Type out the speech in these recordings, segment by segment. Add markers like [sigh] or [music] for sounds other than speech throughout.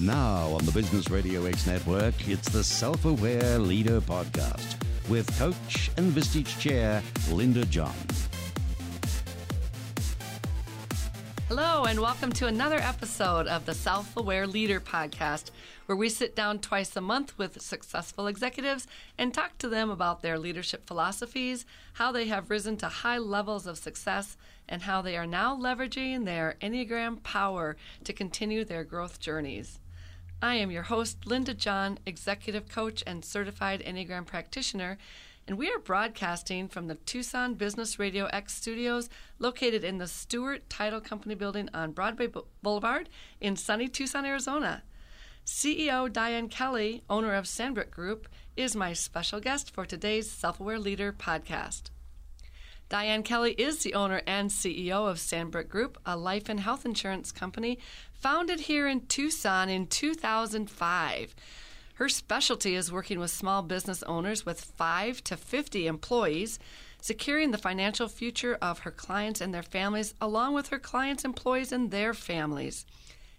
Now on the Business Radio X network, it's the Self Aware Leader Podcast with coach and Vistage Chair Linda John. Hello, and welcome to another episode of the Self Aware Leader Podcast, where we sit down twice a month with successful executives and talk to them about their leadership philosophies, how they have risen to high levels of success, and how they are now leveraging their Enneagram power to continue their growth journeys. I am your host, Linda John, executive coach and certified Enneagram practitioner and we are broadcasting from the Tucson Business Radio X studios located in the Stewart Title Company building on Broadway Boulevard in sunny Tucson, Arizona. CEO Diane Kelly, owner of Sandbrook Group, is my special guest for today's Self Aware Leader podcast. Diane Kelly is the owner and CEO of Sandbrook Group, a life and health insurance company founded here in Tucson in 2005. Her specialty is working with small business owners with 5 to 50 employees, securing the financial future of her clients and their families, along with her clients' employees and their families.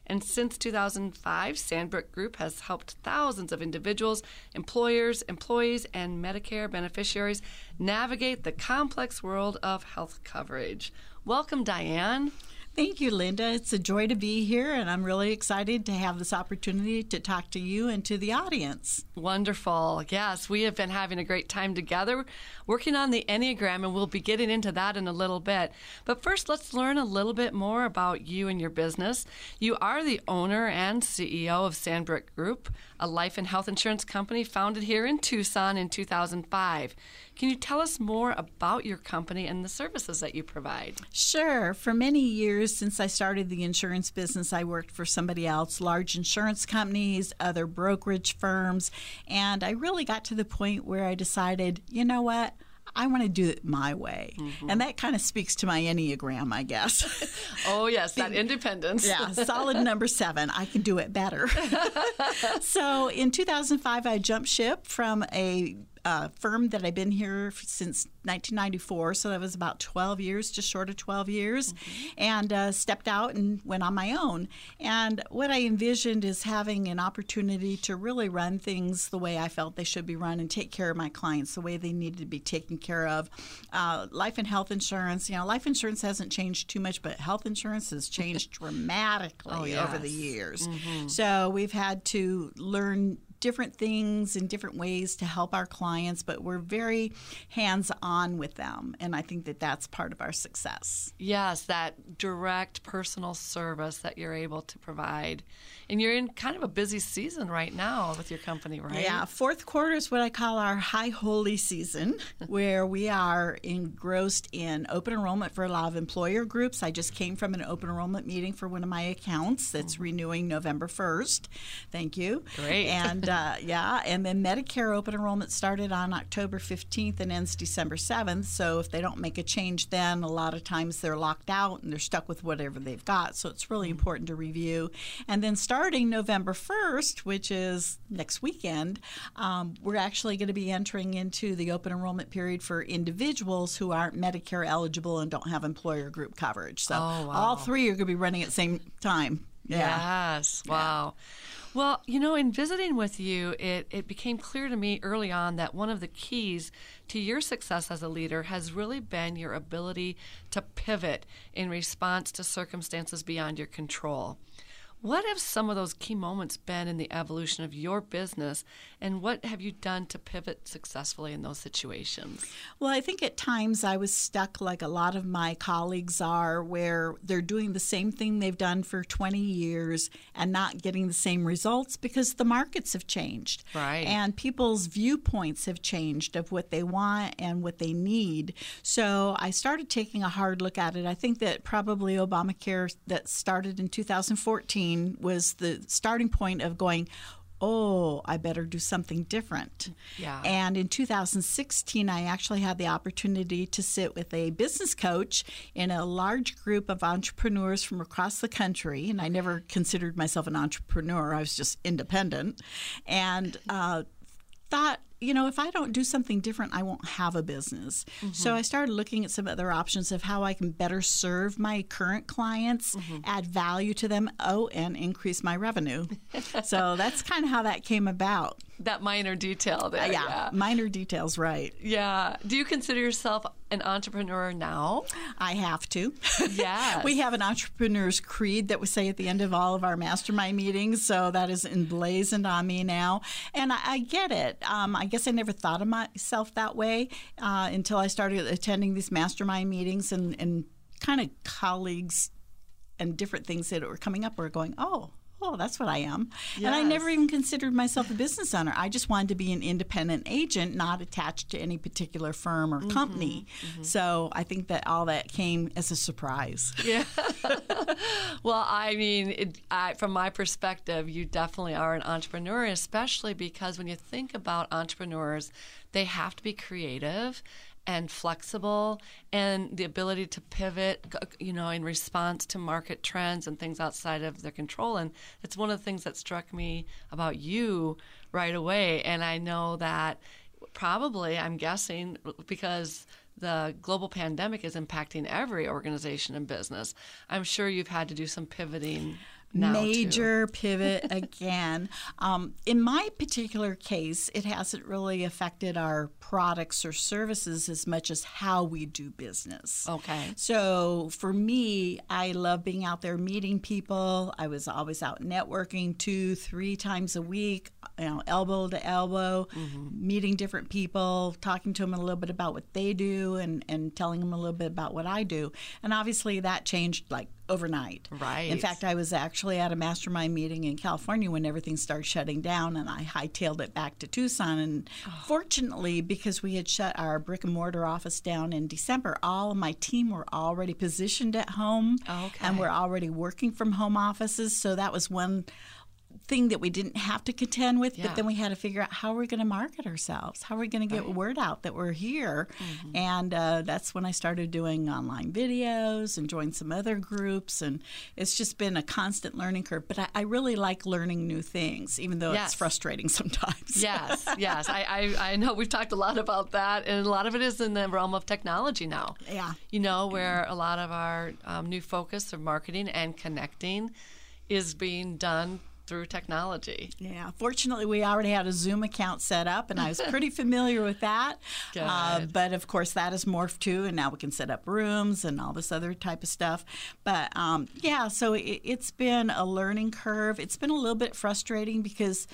And since 2005, Sandbrook Group has helped thousands of individuals, employers, employees, and Medicare beneficiaries navigate the complex world of health coverage. Welcome, Diane. Thank you, Linda. It's a joy to be here, and I'm really excited to have this opportunity to talk to you and to the audience. Wonderful. Yes, we have been having a great time together working on the Enneagram, and we'll be getting into that in a little bit. But first, let's learn a little bit more about you and your business. You are the owner and CEO of Sandbrook Group, a life and health insurance company founded here in Tucson in 2005. Can you tell us more about your company and the services that you provide? Sure. For many years since I started the insurance business, I worked for somebody else, large insurance companies, other brokerage firms, and I really got to the point where I decided, you know what? I want to do it my way. Mm-hmm. And that kind of speaks to my Enneagram, I guess. [laughs] oh, yes, that independence. yeah, solid [laughs] number seven. I can do it better. [laughs] so in 2005, I jumped ship from a uh, firm that I've been here since 1994, so that was about 12 years, just short of 12 years, mm-hmm. and uh, stepped out and went on my own. And what I envisioned is having an opportunity to really run things the way I felt they should be run and take care of my clients the way they needed to be taken care of. Uh, life and health insurance, you know, life insurance hasn't changed too much, but health insurance has changed [laughs] dramatically oh, yes. over the years. Mm-hmm. So we've had to learn different things in different ways to help our clients, but we're very hands on with them. And I think that that's part of our success. Yes, that direct personal service that you're able to provide. And you're in kind of a busy season right now with your company, right? Yeah, fourth quarter is what I call our high holy season, [laughs] where we are engrossed in open enrollment for a lot of employer groups. I just came from an open enrollment meeting for one of my accounts that's mm-hmm. renewing November 1st. Thank you. Great. And uh, yeah, and then Medicare open enrollment started on October 15th and ends December 7th. So if they don't make a change then, a lot of times they're locked out and they're stuck with whatever they've got. So it's really mm-hmm. important to review. And then starting November 1st, which is next weekend, um, we're actually going to be entering into the open enrollment period for individuals who aren't Medicare eligible and don't have employer group coverage. So oh, wow. all three are going to be running at the same time. Yeah. Yes. Wow. Yeah. Well, you know, in visiting with you, it, it became clear to me early on that one of the keys to your success as a leader has really been your ability to pivot in response to circumstances beyond your control. What have some of those key moments been in the evolution of your business, and what have you done to pivot successfully in those situations? Well, I think at times I was stuck like a lot of my colleagues are, where they're doing the same thing they've done for 20 years and not getting the same results because the markets have changed. Right. And people's viewpoints have changed of what they want and what they need. So I started taking a hard look at it. I think that probably Obamacare that started in 2014 was the starting point of going, oh, I better do something different. Yeah. And in 2016, I actually had the opportunity to sit with a business coach in a large group of entrepreneurs from across the country. And I never considered myself an entrepreneur, I was just independent. And uh, thought you know, if I don't do something different, I won't have a business. So I started looking at some other options of how I can better serve my current clients, add value to them, oh, and increase my revenue. so [laughs] that's kind of how that came about. That minor detail there. yeah, Yeah. minor details, right. Yeah. Do you consider yourself an entrepreneur now? I have to. Yes. [laughs] we have an entrepreneur's creed that we say at the end of all of our mastermind meetings. So that is emblazoned on me now. And I, I get it. Um, I guess I never thought of myself that way uh, until I started attending these mastermind meetings and, and kind of colleagues and different things that were coming up were going, oh, oh, that's what I am. And I never even considered myself a business owner. I just wanted to be an independent agent, not attached to any particular firm or company. Mm-hmm, mm-hmm. So I think that all that came as a surprise. Yeah. [laughs] well, I mean, it, I, from my perspective, you definitely are an entrepreneur, especially because when you think about entrepreneurs, they have to be creative and flexible and the ability to pivot you know in response to market trends and things outside of their control and it's one of the things that struck me about you right away and i know that probably i'm guessing because the global pandemic is impacting every organization and business. I'm sure you've had to do some pivoting now. too. Major pivot again. [laughs] Um, in my particular case, it hasn't really affected our products or services as much as how we do business. Okay. So for me, I love being out there meeting people. I was always out networking two, three times a week, you know, elbow to elbow, meeting different people, talking to them a little bit about what they do and, and telling them a little bit about what I do. And obviously that changed like overnight. Right. In fact, I was actually at a mastermind meeting in California when everything started shutting down, and I hightailed it back to Tucson. And oh. fortunately, because we had shut our brick and mortar office down in December, all of my team were already positioned at home, oh, Okay. and we're already working from home offices. So that was one thing that we didn't have to contend with Yeah. but then we had to figure out how are we going to market ourselves how are we going to get word out that we're here Mm-hmm. and uh, that's when i started doing online videos and joined some other groups and it's just been a constant learning curve but i, I really like learning new things even though Yes. it's frustrating [laughs] sometimes yes, [laughs] yes. I, I, I know we've talked a lot about that, and a lot of it is in the realm of technology now. Yeah. You know, where a lot of our um, new focus of marketing and connecting is being done through technology. Yeah, fortunately, we already had a Zoom account set up, and I was pretty [laughs] familiar with that. Uh, but of course, that has morphed too, and now we can set up rooms and all this other type of stuff. But um, yeah, so it, it's been a learning curve. It's been a little bit frustrating because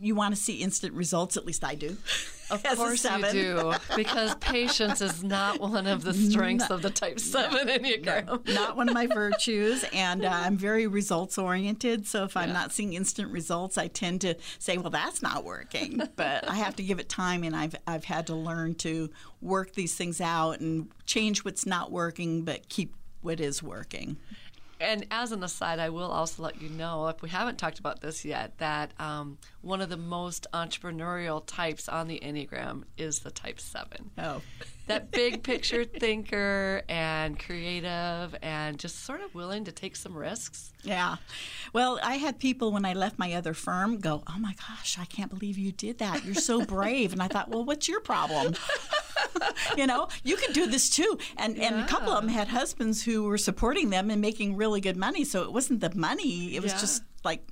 you want to see instant results. At least I do. [laughs] Of course you do, [laughs] because patience is not one of the strengths of the Type [laughs] Seven Enneagram. not one of my virtues, and uh, I'm very results oriented. So if I'm not seeing instant results, I tend to say, "Well, that's not working." But I have to give it time, and I've I've had to learn to work these things out and change what's not working, but keep what is working. And as an aside, I will also let you know, if we haven't talked about this yet, that um, one of the most entrepreneurial types on the Enneagram is the Type 7. Oh, That big picture thinker and creative and just sort of willing to take some risks. yeah. Well, I had people when I left my other firm go, "Oh my gosh, I can't believe you did that. You're so brave." and I thought, "Well, what's your problem?" [laughs] you know, you could do this too. And and a couple of them had husbands who were supporting them and making really good money. So it wasn't the money; it was Yeah. just like,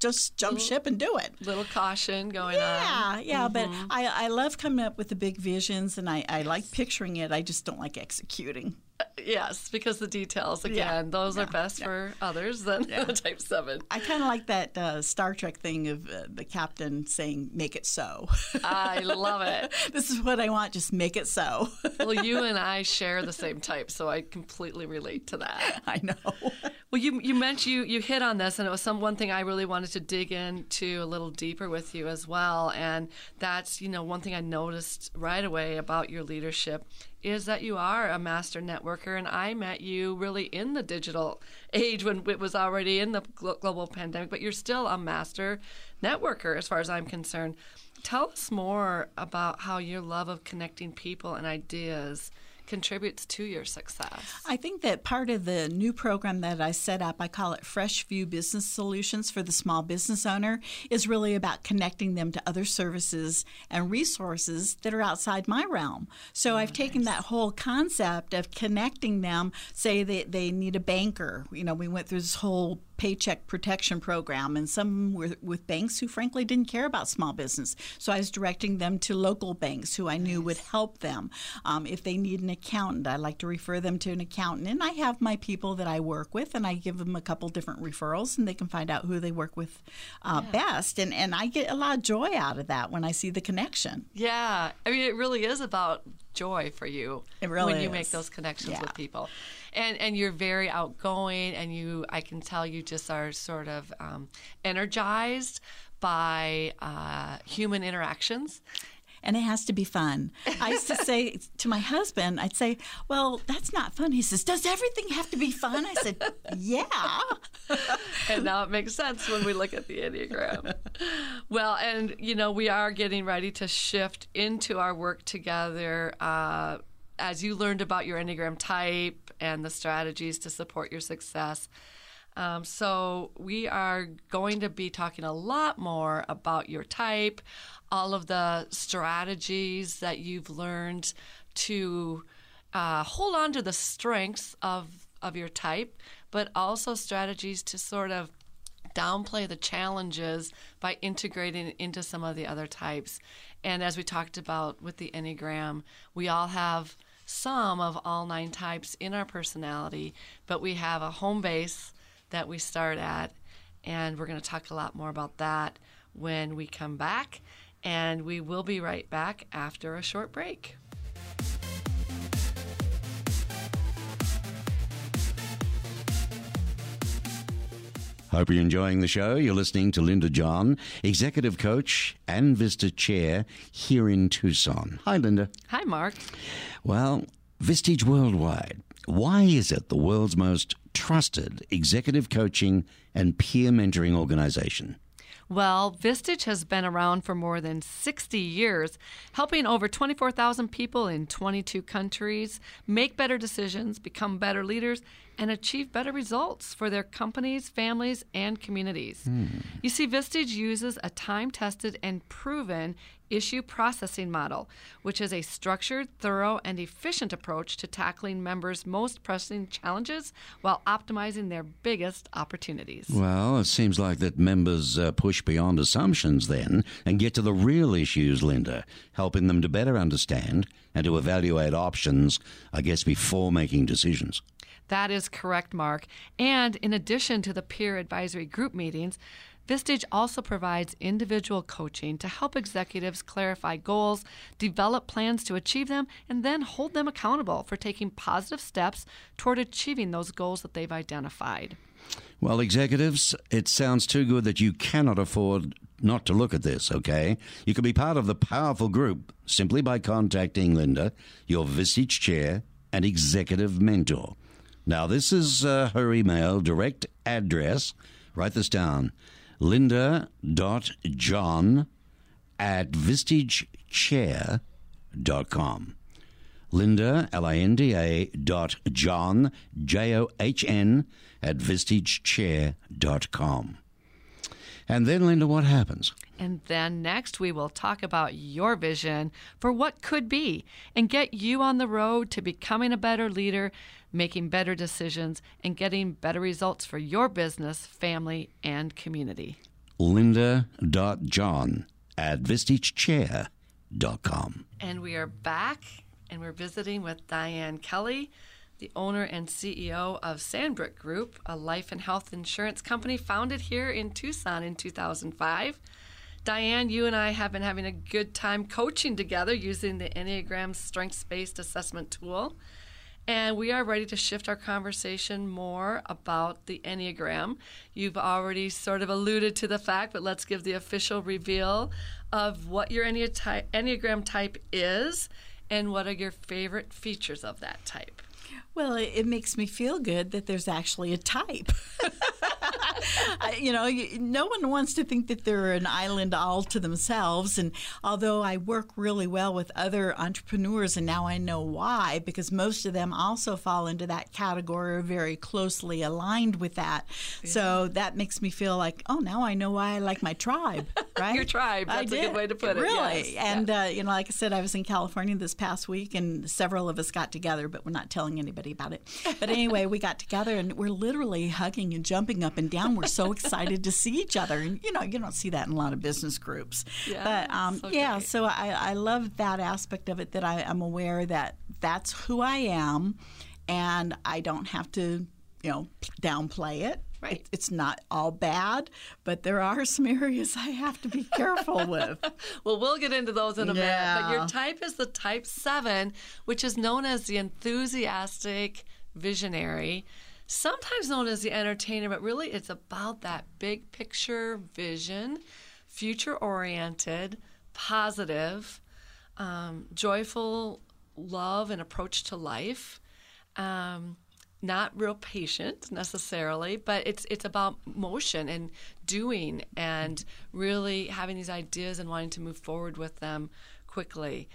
just jump ship and do it. Little caution going on. Yeah, yeah, but mm-hmm. I, I love coming up with the big visions and I, I like picturing it. I just don't like executing. Yes, because the details, again, Yeah, those are yeah, best for others than [laughs] Type 7. I kind of like that uh, Star Trek thing of uh, the captain saying, make it so. I love it. [laughs] this is what I want, just make it so. [laughs] Well, you and I share the same type, so I completely relate to that. I know. Well, you you mentioned you you hit on this, and it was some one thing I really wanted to dig into a little deeper with you as well. And that's you know one thing I noticed right away about your leadership is that you are a master networker, and I met you really in the digital age when it was already in the global pandemic, but you're still a master networker as far as I'm concerned. Tell us more about how your love of connecting people and ideas contributes to your success? I think that part of the new program that I set up, I call it Fresh View Business Solutions for the small business owner, is really about connecting them to other services and resources that are outside my realm. So I've taken that whole concept of connecting them, say that they need a banker. You know, we went through this whole paycheck protection program, and some were with banks who frankly didn't care about small business. So I was directing them to local banks who I knew would help them. Um, if they need an accountant, I like to refer them to an accountant. And I have my people that I work with, and I give them a couple different referrals, and they can find out who they work with uh, yeah. best. And, and I get a lot of joy out of that when I see the connection. Yeah. I mean, it really is about joy for you really when you is. make those connections yeah. with people and and you're very outgoing and you i can tell you just are sort of um, energized by uh, human interactions and it has to be fun. I used to say to my husband, I'd say, Well, that's not fun. He says, Does everything have to be fun? I said, Yeah. and now it makes sense when we look at the Enneagram. well, and, you know, we are getting ready to shift into our work together. Uh, as you learned about your Enneagram type and the strategies to support your success. Um, so, we are going to be talking a lot more about your type, all of the strategies that you've learned to uh, hold on to the strengths of, of your type, but also strategies to sort of downplay the challenges by integrating into some of the other types. And as we talked about with the Enneagram, we all have some of all nine types in our personality, but we have a home base that we start at. And we're going to talk a lot more about that when we come back. And we will be right back after a short break. Hope you're enjoying the show. You're listening to Linda John, Executive Coach and Vistage Chair here in Tucson. Hi, Linda. Hi, Mark. Well, Vistage Worldwide. Why is it the world's most trusted executive coaching and peer mentoring organization? Well, Vistage has been around for more than 60 years, helping over 24,000 people in 22 countries make better decisions, become better leaders, and achieve better results for their companies, families, and communities. Hmm. You see, Vistage uses a time tested and proven issue processing model, which is a structured, thorough, and efficient approach to tackling members' most pressing challenges while optimizing their biggest opportunities. Well, it seems like that members uh, push beyond assumptions then and get to the real issues, Linda, helping them to better understand and to evaluate options, I guess, before making decisions. That is correct, Mark. And in addition to the peer advisory group meetings, Vistage also provides individual coaching to help executives clarify goals, develop plans to achieve them, and then hold them accountable for taking positive steps toward achieving those goals that they've identified. Well, executives, it sounds too good that you cannot afford not to look at this, okay? You can be part of the powerful group simply by contacting Linda, your Vistage chair and executive mentor. Now, this is uh, her email direct address. Write this down linda.john at vistagechair.com. Linda, L I N D A, dot John, J O H N, at vistagechair.com. And then, Linda, what happens? And then next, we will talk about your vision for what could be and get you on the road to becoming a better leader, making better decisions, and getting better results for your business, family, and community. Linda.john at vistagechair.com. And we are back and we're visiting with Diane Kelly the owner and CEO of Sandbrook Group, a life and health insurance company founded here in Tucson in 2005. Diane, you and I have been having a good time coaching together using the Enneagram strengths based assessment tool. And we are ready to shift our conversation more about the Enneagram. You've already sort of alluded to the fact, but let's give the official reveal of what your Enneagram type is and what are your favorite features of that type. Well, it, it, makes me feel good that there's actually a type. [laughs] I, you know, no one wants to think that they're an island all to themselves. And although I work really well with other entrepreneurs, and now I know why, because most of them also fall into that category, or very closely aligned with that. Yeah. So that makes me feel like, oh, now I know why I like my tribe, [laughs] right? Your tribe. That's I a did. good way to put it. Really. Yes. And, yeah. uh, you know, like I said, I was in California this past week, and several of us got together, but we're not telling anybody about it. But anyway, we got together, and we're literally hugging and jumping up and down. We're so excited to see each other. And, you know, you don't see that in a lot of business groups. Yeah, but um, so yeah, great. so I, I love that aspect of it that I, I'm aware that that's who I am, and I don't have to, you know, downplay it. Right. It, it's not all bad, but there are some areas I have to be careful with. [laughs] Well, we'll get into those in a minute. But your type is the type seven, which is known as the enthusiastic visionary, sometimes known as the entertainer, but really it's about that big picture vision, future oriented, positive, um, joyful love and approach to life. Um, not real patient necessarily, but it's it's about motion and doing and really having these ideas and wanting to move forward with them quickly.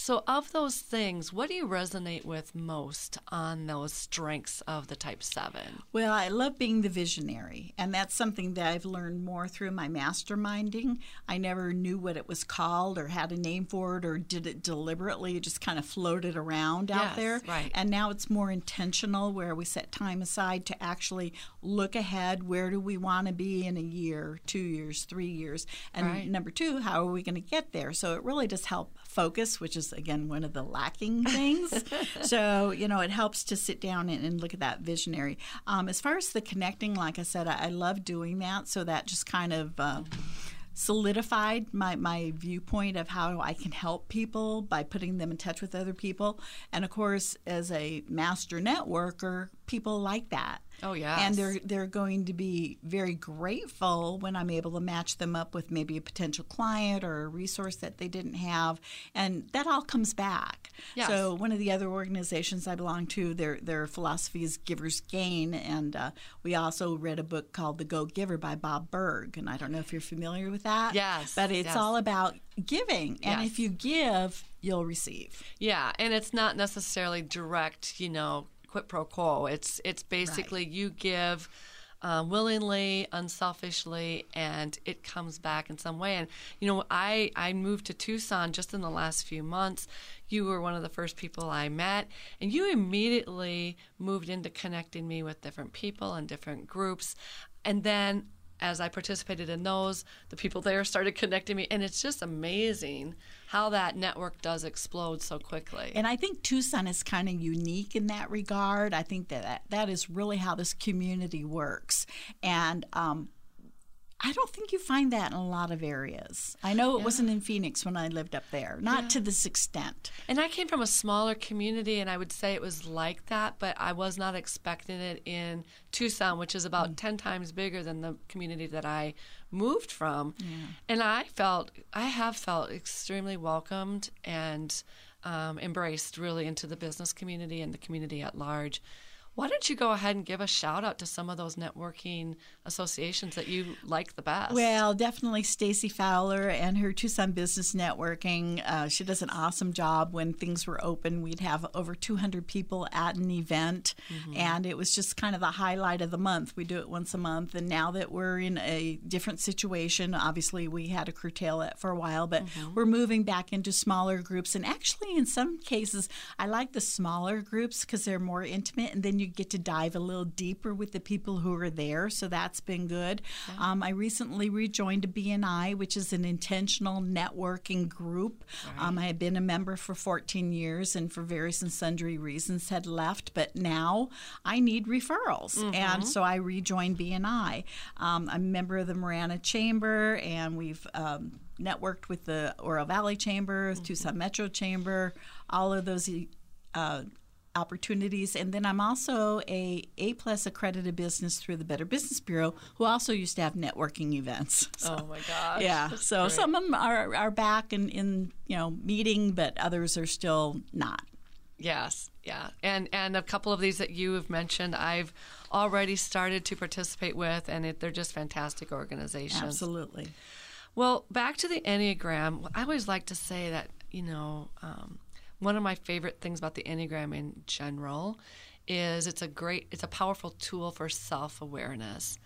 So, of those things, what do you resonate with most on those strengths of the Type 7? Well, I love being the visionary, and that's something that I've learned more through my masterminding. I never knew what it was called or had a name for it or did it deliberately. It just kind of floated around out there. right. And now it's more intentional where we set time aside to actually look ahead. Where do we want to be in a year, two years, three years? And Right. number two, how are we going to get there? So it really does help focus, which is, again, one of the lacking [laughs] things. so, [laughs] you know, it helps to sit down and, and look at that visionary. Um, as far as the connecting, like I said, I, I love doing that. So that just kind of. Uh, solidified my, my viewpoint of how I can help people by putting them in touch with other people. And of course, as a master networker, people like that. Oh, yeah. And they're they're going to be very grateful when I'm able to match them up with maybe a potential client or a resource that they didn't have, and that all comes back. Yes. So one of the other organizations I belong to, their their philosophy is givers gain, and uh, we also read a book called The Go Giver by Bob Burg, and I don't know if you're familiar with that. Yes, but it's yes. all about giving, and Yes. if you give, you'll receive. Yeah, and it's not necessarily direct, you know, quid pro quo. It's it's basically you give um, willingly, unselfishly, and it comes back in some way. And you know, I I moved to Tucson just in the last few months. You were one of the first people I met, and you immediately moved into connecting me with different people and different groups, and then. As I participated in those, the people there started connecting me, and it's just amazing how that network does explode so quickly. And I think Tucson is kind of unique in that regard. I think that that, is really how this community works. And um, I don't think you find that in a lot of areas. I know it wasn't in Phoenix when I lived up there, not to this extent. And I came from a smaller community, and I would say it was like that, but I was not expecting it in Tucson, which is about 10 times bigger than the community that I moved from. And I felt, I have felt extremely welcomed and um, embraced really into the business community and the community at large. Why don't you go ahead and give a shout out to some of those networking associations that you like the best? Well, definitely Stacy Fowler and her Tucson Business Networking. Uh, she does an awesome job. When things were open, we'd have over 200 people at an event, and it was just kind of the highlight of the month. We do it once a month, and now that we're in a different situation, obviously we had to curtail it for a while, but we're moving back into smaller groups. And actually, in some cases, I like the smaller groups because they're more intimate, and then you get to dive a little deeper with the people who are there. So that's been good. Um, I recently rejoined a BNI, which is an intentional networking group. Um, I had been a member for 14 years and for various and sundry reasons had left, but now I need referrals. And so I rejoined BNI. Um, I'm a member of the Marana Chamber, and we've um, networked with the Oro Valley Chamber, Tucson Metro Chamber, all of those. Uh, opportunities and then i'm also a a plus accredited business through the better business bureau who also used to have networking events [laughs] so, oh my gosh. yeah That's so great. some of them are, are back in, in you know meeting but others are still not Yes, yeah, and and a couple of these that you have mentioned, I've already started to participate with, and it, they're just fantastic organizations. Absolutely. Well, back to the Enneagram, I always like to say that, you know, um, one of my favorite things about the Enneagram in general is it's a great, it's a powerful tool for self awareness.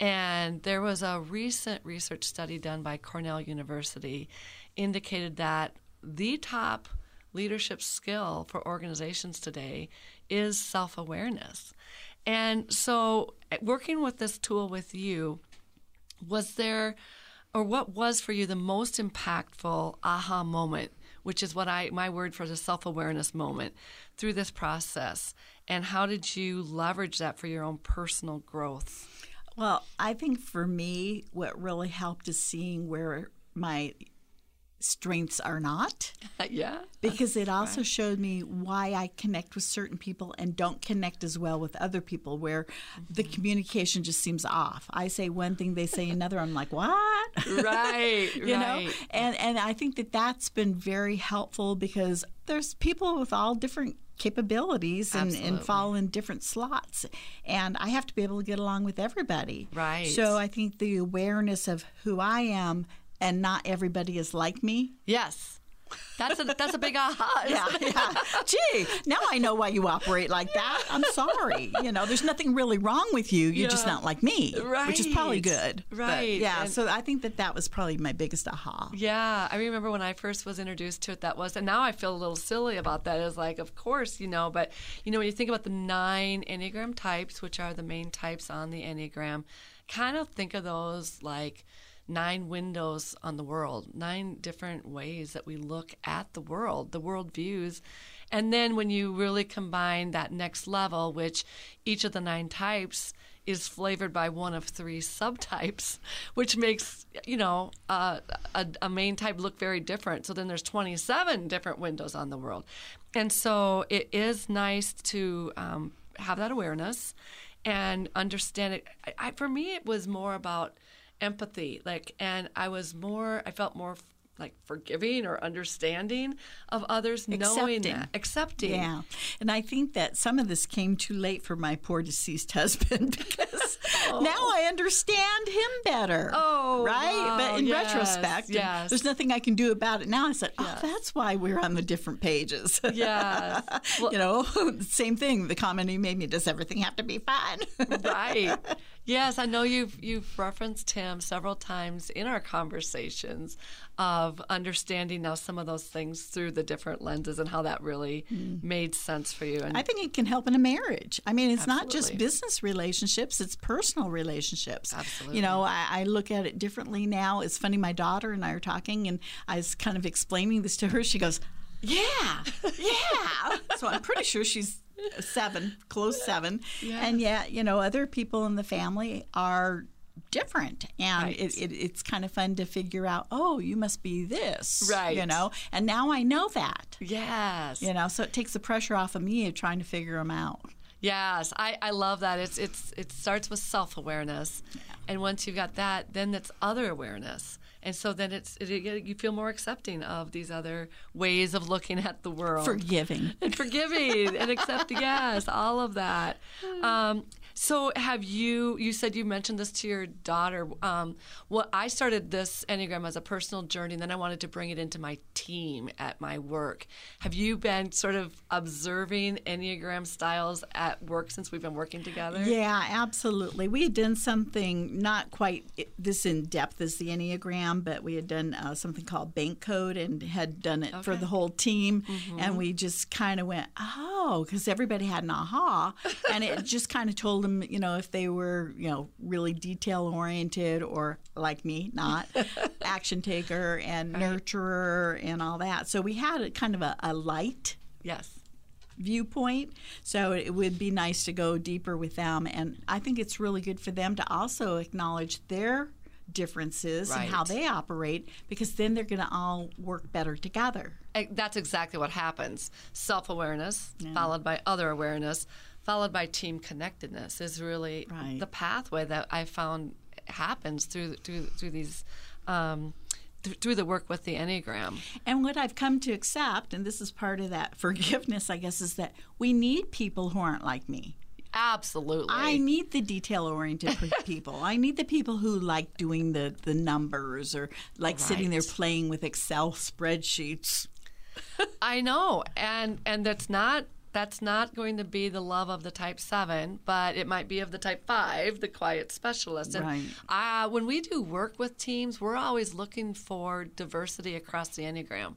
And there was a recent research study done by Cornell University indicated that the top leadership skill for organizations today is self awareness. And so, eh, working with this tool with you, was there or what was for you the most impactful aha moment which is what i my word for the self-awareness moment through this process. And how did you leverage that for your own personal growth? Well, I think for me, what really helped is seeing where my strengths are not. [laughs] yeah because it also showed me why I connect with certain people and don't connect as well with other people, where the mm-hmm. communication just seems off. I say one thing, they say another. I'm like, what? [laughs] right you know, and and I think that that's been very helpful because there's people with all different capabilities and, and fall in different slots and i have to be able to get along with everybody Right. so i think the awareness of who i am and not everybody is like me yes that's a that's a big aha [laughs] yeah, yeah. Gee, now I know why you operate like that. I'm sorry. You know, there's nothing really wrong with you. You're just not like me, which is probably Right. good. But, Right. yeah. And- so I think that that was probably my biggest aha. Yeah, I remember when I first was introduced to it, that was, and now I feel a little silly about that. It's like, of course, you know, but, you know, when you think about the nine Enneagram types, which are the main types on the Enneagram, kind of think of those like nine windows on the world, nine different ways that we look at the world, the world views. And then when you really combine that next level, which each of the nine types is flavored by one of three subtypes, [laughs] which makes you know uh, a, a main type look very different. So then there's 27 different windows on the world, and so it is nice to um, have that awareness and understand it. I, I, for me, it was more about empathy, like, and I was more, I felt more. Like forgiving or understanding of others, knowing Accepting. that, accepting. Yeah. And I think that some of this came too late for my poor deceased [laughs] husband because [laughs] oh. now I understand him better. Oh, right? wow. But in Yes, retrospect, yes. there's nothing I can do about it now. I said, oh, that's why we're on the different pages. [laughs] Yeah. Well, you know, same thing. The comment he made me, does everything have to be fun? right. Yes, I know you've you've referenced him several times in our conversations of understanding now some of those things through the different lenses and how that really mm. made sense for you. And I think it can help in a marriage. I mean, it's not just business relationships; it's personal relationships. Absolutely. You know, I, I look at it differently now. It's funny. My daughter and I are talking, and I was kind of explaining this to her. She goes, "Yeah, yeah." [laughs] so I'm pretty sure she's seven, close seven, and yet, you know, other people in the family are different. And Right. it, it, it's kind of fun to figure out oh you must be this Right. you know? And now i know that. Yes. you know so it takes the pressure off of me of trying to figure them out. Yes, I, I love that. It's it's it starts with self awareness, and once you've got that, then it's other awareness, and so then it's it, you feel more accepting of these other ways of looking at the world, forgiving and forgiving and accepting. Yes, all of that. [sighs] Um, so, have you? You said you mentioned this to your daughter. Um, well, I started this enneagram as a personal journey, and then I wanted to bring it into my team at my work. Have you been sort of observing enneagram styles at work since we've been working together? Yeah, absolutely. We had done something not quite this in depth as the Enneagram, but we had done uh, something called Bank Code and had done it for the whole team. And we just kind of went, oh, because everybody had an aha. and it just kind of told them, you know, if they were, you know, really detail oriented or like me, not [laughs] action taker and nurturer and all that. So we had a kind of a, a light Yes. viewpoint. So it would be nice to go deeper with them. And I think it's really good for them to also acknowledge their differences and how they operate because then they're going to all work better together. That's exactly what happens. Self awareness, followed by other awareness, followed by team connectedness, is really Right. the pathway that I found happens through through through these um, th- through the work with the Enneagram. And what I've come to accept, and this is part of that forgiveness, I guess, is that we need people who aren't like me. Absolutely. I need the detail oriented [laughs] people. I need the people who like doing the, the numbers or like sitting there playing with Excel spreadsheets. [laughs] I know, and and that's not that's not going to be the love of the type seven, but it might be of the type five, the quiet specialist. And Right. uh, when we do work with teams, we're always looking for diversity across the enneagram.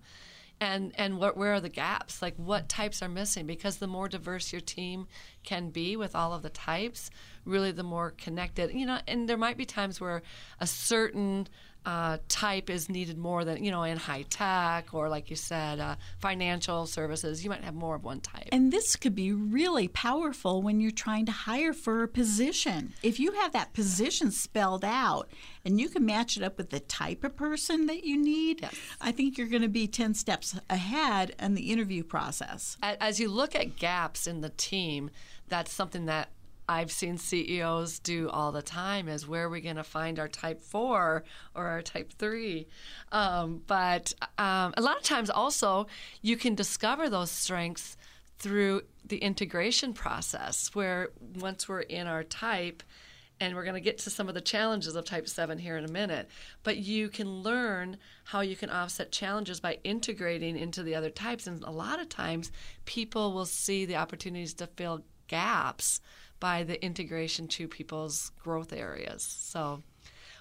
And and what where are the gaps? Like what types are missing? Because the more diverse your team can be with all of the types, really the more connected. You know, and there might be times where a certain uh, type is needed more than you know in high tech or like you said uh, financial services you might have more of one type And this could be really powerful when you're trying to hire for a position. If you have that position spelled out and you can match it up with the type of person that you need, Yes. I think you're going to be 10 steps ahead in the interview process. As you look at gaps in the team that's something that I've seen CEOs do all the time is where are we going to find our type four or our type three? Um, but um, a lot of times also you can discover those strengths through the integration process where once we're in our type, and we're going to get to some of the challenges of type 7 here in a minute but you can learn how you can offset challenges by integrating into the other types and a lot of times people will see the opportunities to fill gaps by the integration to people's growth areas so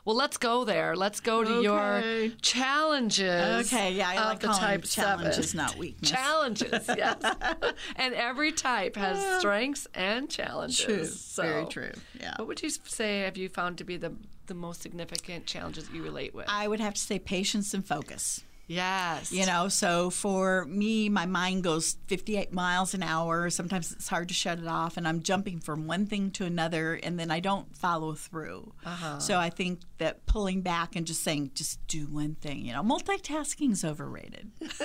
well let's go there let's go to your challenges Okay, yeah, I of like the type challenges, 7 not weakness. challenges [laughs] yes [laughs] and every type has strengths and challenges True, so very true, yeah. what would you say have you found to be the the most significant challenges that you relate with? I would have to say patience and focus. Yes. You know, so for me, my mind goes 58 miles an hour. Sometimes it's hard to shut it off, and I'm jumping from one thing to another, and then I don't follow through. Uh-huh. So I think that pulling back and just saying, just do one thing, you know, multitasking is overrated. [laughs]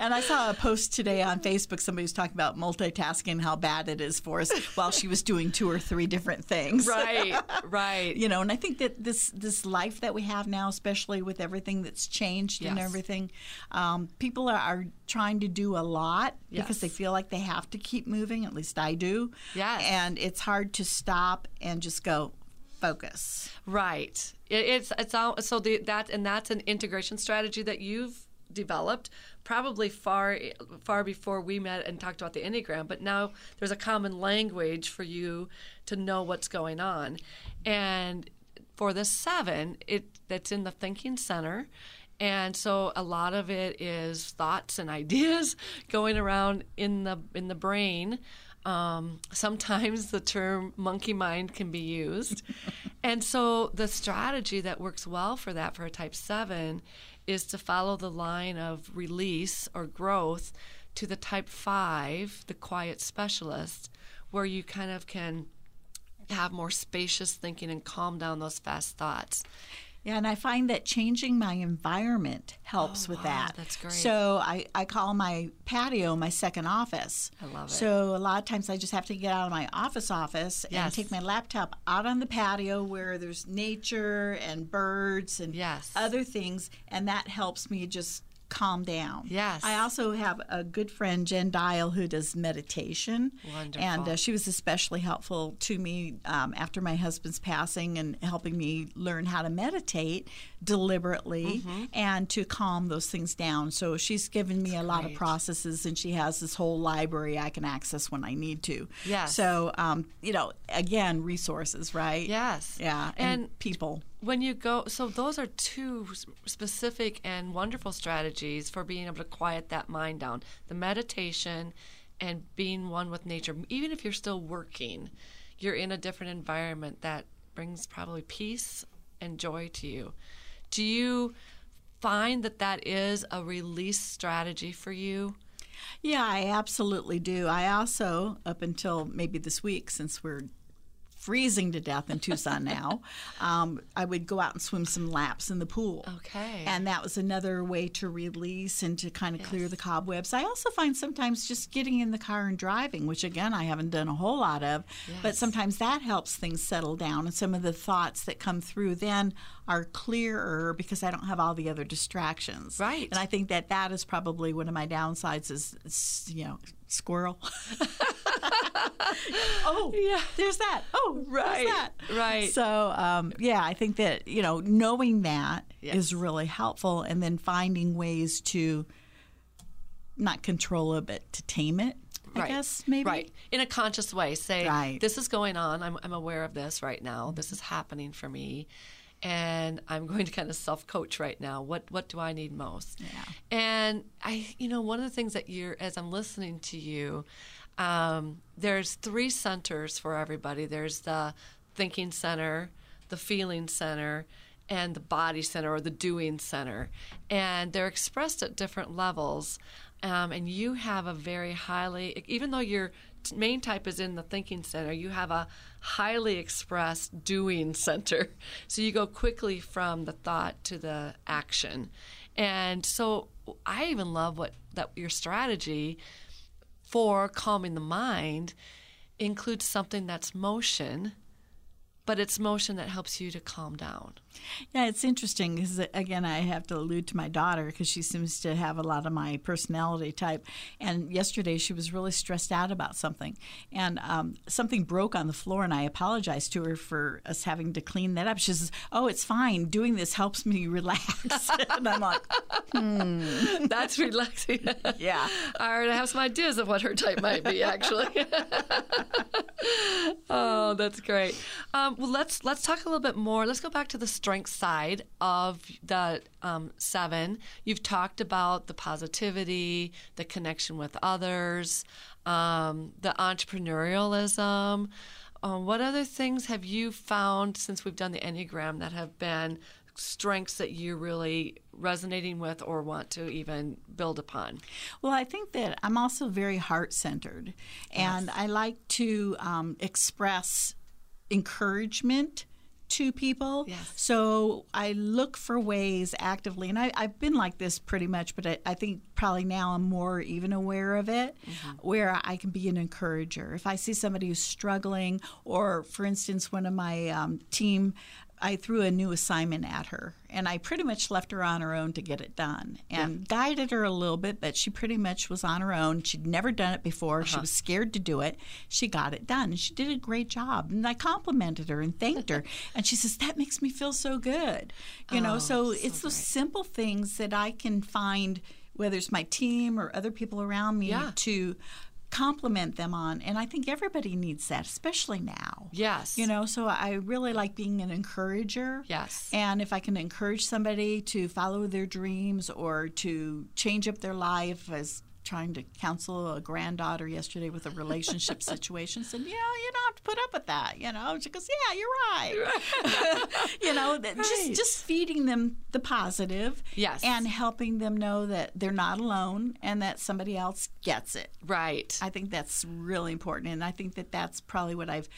and I saw a post today on Facebook. Somebody was talking about multitasking, how bad it is for us while she was doing two or three different things. [laughs] Right. Right. You know, and I think that this this life that we have now, especially with everything that's changed and everything, um, people are, are trying to do a lot Yes. because they feel like they have to keep moving. At least I do. Yes. And it's hard to stop and just go focus. Right. It, it's it's all so the, that and that's an integration strategy that you've developed probably far far before we met and talked about the enneagram but now there's a common language for you to know what's going on and for the seven it that's in the thinking center and so a lot of it is thoughts and [laughs] ideas going around in the in the brain um, sometimes the term monkey mind can be used. [laughs] and so the strategy that works well for that for a type 7 is to follow the line of release or growth to the type 5, the quiet specialist, where you kind of can have more spacious thinking and calm down those fast thoughts. Yeah, and I find that changing my environment helps Oh, with wow, that. that's great. So I, I call my patio my second office. I love it. So a lot of times I just have to get out of my office office and take my laptop out on the patio where there's nature and birds and Yes. other things, and that helps me just calm down. Yes. I also have a good friend, Jen Dial, who does meditation. Wonderful. And uh, she was especially helpful to me um, after my husband's passing and helping me learn how to meditate deliberately Mm-hmm. and to calm those things down. So she's given me a lot of processes, and she has this whole library I can access when I need to. Yes. So, um, you know, again, resources, right? Yes. Yeah. And, And people. when you go so those are two specific and wonderful strategies for being able to quiet that mind down the meditation and being one with nature even if you're still working you're in a different environment that brings probably peace and joy to you do you find that that is a release strategy for you Yeah, I absolutely do. I also, up until maybe this week, since we're freezing to death in Tucson now, [laughs] um, I would go out and swim some laps in the pool. Okay. And that was another way to release and to kind of clear the cobwebs. I also find sometimes just getting in the car and driving, which again I haven't done a whole lot of, but sometimes that helps things settle down. And some of the thoughts that come through then are clearer because I don't have all the other distractions. Right. And I think that that is probably one of my downsides is, you know, squirrel. [laughs] oh, Yeah. There's that. Oh, Right, that. right. So, um, yeah, I think that you know knowing that is Yes. really helpful, and then finding ways to not control it, but to tame it. I right. guess maybe. Right. In a conscious way. Say, Right. this is going on. I'm, I'm aware of this right now. This is happening for me. And I'm going to kind of self coach right now. What what do I need most? Yeah. And I, you know, one of the things that you're, as I'm listening to you, um, there's three centers for everybody. There's the thinking center, the feeling center, and the body center or the doing center. And they're expressed at different levels. Um, and you have a very highly, even though your t- main type is in the thinking center, you have a highly expressed doing center. [laughs] So you go quickly from the thought to the action. And so I even love what that your strategy for calming the mind includes something that's motion, but it's motion that helps you to calm down. Yeah, it's interesting because again, I have to allude to my daughter because she seems to have a lot of my personality type. And yesterday, she was really stressed out about something, and um, something broke on the floor, and I apologized to her for us having to clean that up. She says, "Oh, it's fine. Doing this helps me [laughs] relax." [laughs] and I'm like, Hmm. [laughs] That's relaxing. "Yeah." I already have some ideas of what her type might be, actually. oh, that's great. Um, well, let's let's talk a little bit more. Let's go back to the strength side of the um, seven. You've talked about the positivity, the connection with others, um, the entrepreneurialism. Um, what other things have you found since we've done the Enneagram that have been strengths that you're really resonating with or want to even build upon? Well, I think that I'm also very heart centered, and I like to um, express encouragement to people. Yes. So I look for ways actively, and I, I've been like this pretty much, but I, I think probably now I'm more even aware of it, where I can be an encourager. If I see somebody who's struggling, or for instance, one of my um, team. I threw a new assignment at her, and I pretty much left her on her own to get it done, and guided her a little bit. But she pretty much was on her own. She'd never done it before. She uh-huh. was scared to do it. She got it done, and she did a great job. And I complimented her and thanked her, [laughs] and she says that makes me feel so good. You know, oh, so, it's those simple things that I can find, whether it's my team or other people around me, Yeah. to compliment them on. And I think everybody needs that, especially now. Yes. You know, so I really like being an encourager. Yes. And if I can encourage somebody to follow their dreams or to change up their life as trying to counsel a granddaughter yesterday with a relationship [laughs] situation said, you know, you don't have to put up with that. You know, she goes, yeah, you're right. [laughs] you know, that Right. just just feeding them the positive, Yes. and helping them know that they're not alone and that somebody else gets it. Right. I think that's really important, and I think that that's probably what I've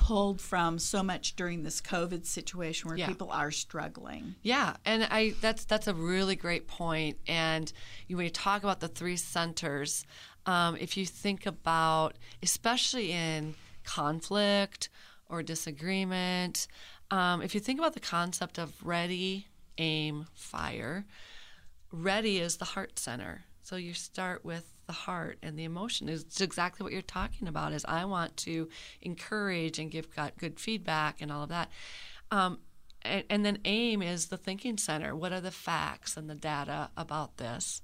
pulled from so much during this COVID situation where Yeah. people are struggling. Yeah, and I that's that's a really great point. And you, when you talk about the three centers, um, if you think about, especially in conflict or disagreement, um, if you think about the concept of ready, aim, fire, ready is the heart center. So you start with the heart and the emotion is exactly what you're talking about. Is I want to encourage and give got good feedback and all of that. Um, and, and then aim is the thinking center. What are the facts and the data about this?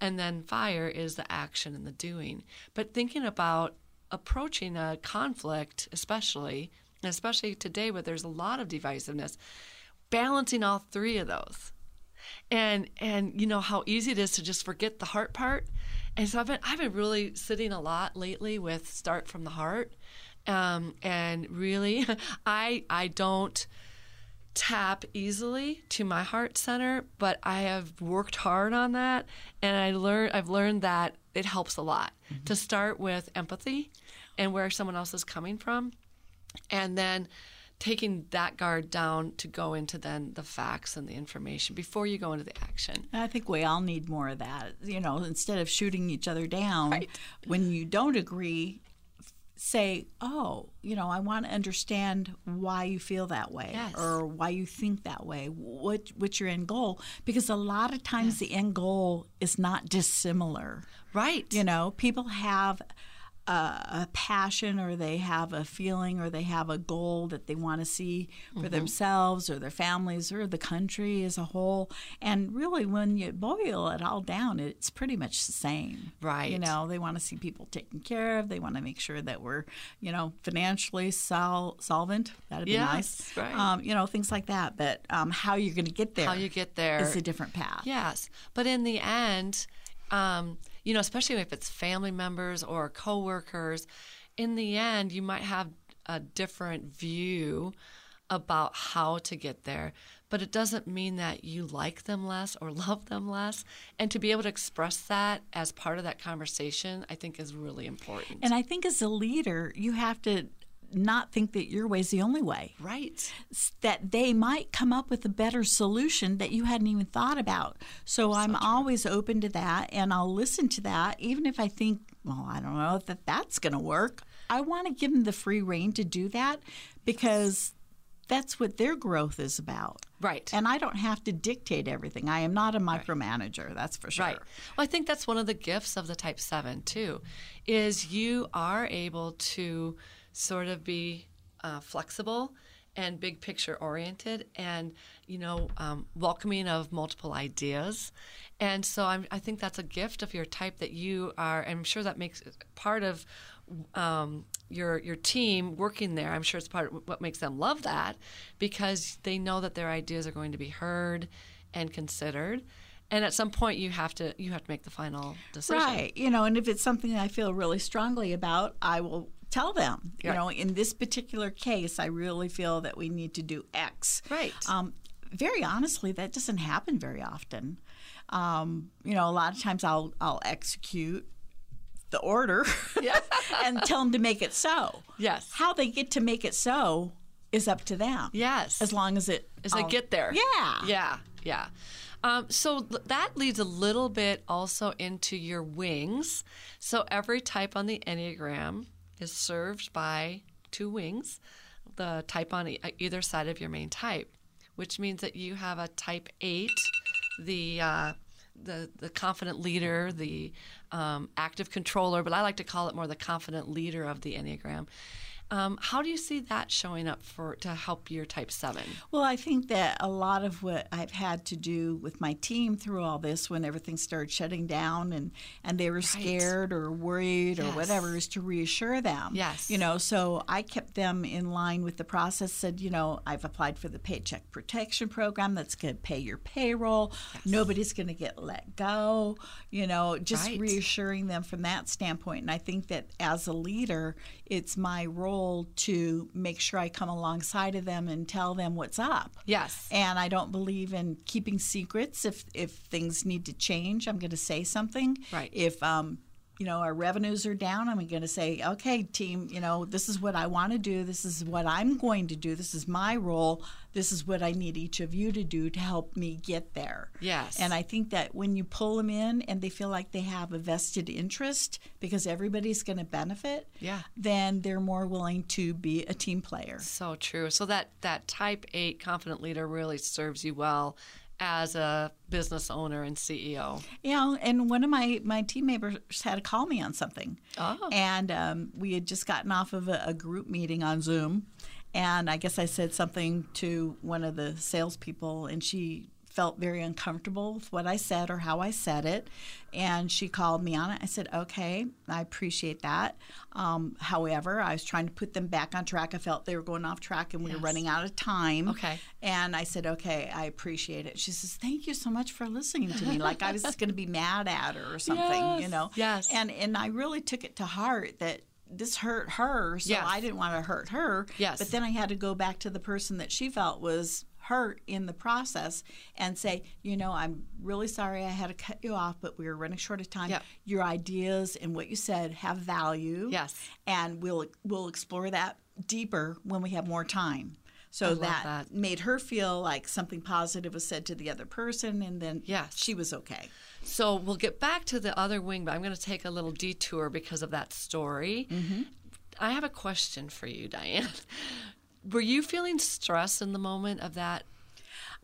And then fire is the action and the doing. But thinking about approaching a conflict, especially, especially today where there's a lot of divisiveness, balancing all three of those and and you know how easy it is to just forget the heart part and so i've been i've been really sitting a lot lately with start from the heart um, and really [laughs] i i don't tap easily to my heart center but i have worked hard on that and i learned i've learned that it helps a lot to start with empathy and where someone else is coming from and then taking that guard down to go into then the facts and the information before you go into the action. I think we all need more of that. You know, instead of shooting each other down Right. when you don't agree, say, "Oh, you know, I want to understand why you feel that way Yes. or why you think that way. What what's your end goal?" Because a lot of times the end goal is not dissimilar. Right. You know, people have a, a passion or they have a feeling or they have a goal that they want to see for Mm-hmm. themselves or their families or the country as a whole. And really, when you boil it all down, it's pretty much the same. Right. You know, they want to see people taken care of. They want to make sure that we're, you know, financially sol- solvent. That'd be Yes, nice. right. Um, you know, things like that. But um, how you're going to get there How you get there is a different path. Yes, but in the end, um, you know, especially if it's family members or coworkers, in the end, you might have a different view about how to get there. But it doesn't mean that you like them less or [laughs] love them less. And to be able to express that as part of that conversation, I think is really important. And I think as a leader, you have to not think that your way is the only way. right. That they might come up with a better solution that you hadn't even thought about. So, I'm always open to that and I'll listen to that, even if I think, well, I don't know that that's going to work. I want to give them the free reign to do that because that's what their growth is about. Right. And I don't have to dictate everything. I am not a micromanager, that's for sure. Right. Well, I think that's one of the gifts of the Type 7, too, is you are able to sort of be uh, flexible and big picture oriented and, you know, um, welcoming of multiple ideas. And so I'm, I think that's a gift of your type that you are, I'm sure that makes part of um, your your team working there. I'm sure it's part of what makes them love that because they know that their ideas are going to be heard and considered. And at some point, you have to you have to make the final decision. Right. You know, and if it's something I feel really strongly about, I will tell them. You Right. know, in this particular case, I really feel that we need to do X. Right. Um, very honestly, that doesn't happen very often. Um, you know, a lot of times I'll I'll execute the order [laughs] Yeah. and tell them to make it so. Yes. How they get to make it so is up to them. Yes. As long as it as they get there. Yeah. Yeah. Yeah. Um, so that leads a little bit also into your wings. So every type on the Enneagram is served by two wings, the type on e- either side of your main type, which means that you have a type eight, the uh, the the confident leader, the um, active controller, but I like to call it more the confident leader of the Enneagram. Um, how do you see that showing up for to help your type seven? Well, I think that a lot of what I've had to do with my team through all this, when everything started shutting down and, and they were scared or worried or whatever, is to reassure them. Yes. You know, so I kept them in line with the process, said, you know, I've applied for the Paycheck Protection Program that's going to pay your payroll. Nobody's going to get let go. You know, just Right. reassuring them from that standpoint. And I think that as a leader, it's my role to make sure I come alongside of them and tell them what's up. Yes. And I don't believe in keeping secrets. If if things need to change, I'm going to say something. Right. If um, you know, our revenues are down, I'm going to say, okay, team, you know, this is what I want to do. This is what I'm going to do. This is my role. This is what I need each of you to do to help me get there. Yes. And I think that when you pull them in and they feel like they have a vested interest because everybody's going to benefit, Yeah. then they're more willing to be a team player. So true. So that that type 8 confident leader really serves you well as a business owner and CEO. Yeah, and one of my my team members had to call me on something, Oh. and um, we had just gotten off of a, a group meeting on Zoom, and I guess I said something to one of the salespeople, and she felt very uncomfortable with what I said or how I said it, and she called me on it. I said, "Okay, I appreciate that. Um, however, I was trying to put them back on track. I felt they were going off track, and we were running out of time. Okay. And I said, okay, I appreciate it. She says, thank you so much for listening to me. Like I was going to be [laughs] mad at her or something, you know? yes. And, and I really took it to heart that this hurt her. So Yes. I didn't want to hurt her. Yes. But then I had to go back to the person that she felt was hurt in the process and say, you know, I'm really sorry I had to cut you off, but we were running short of time. Yep. Your ideas and what you said have value. Yes. And we'll we'll explore that deeper when we have more time. So that, that. made her feel like something positive was said to the other person, and then Yes. she was okay. So we'll get back to the other wing, but I'm going to take a little detour because of that story. Mm-hmm. I have a question for you, Diane. Were you feeling stress in the moment of that?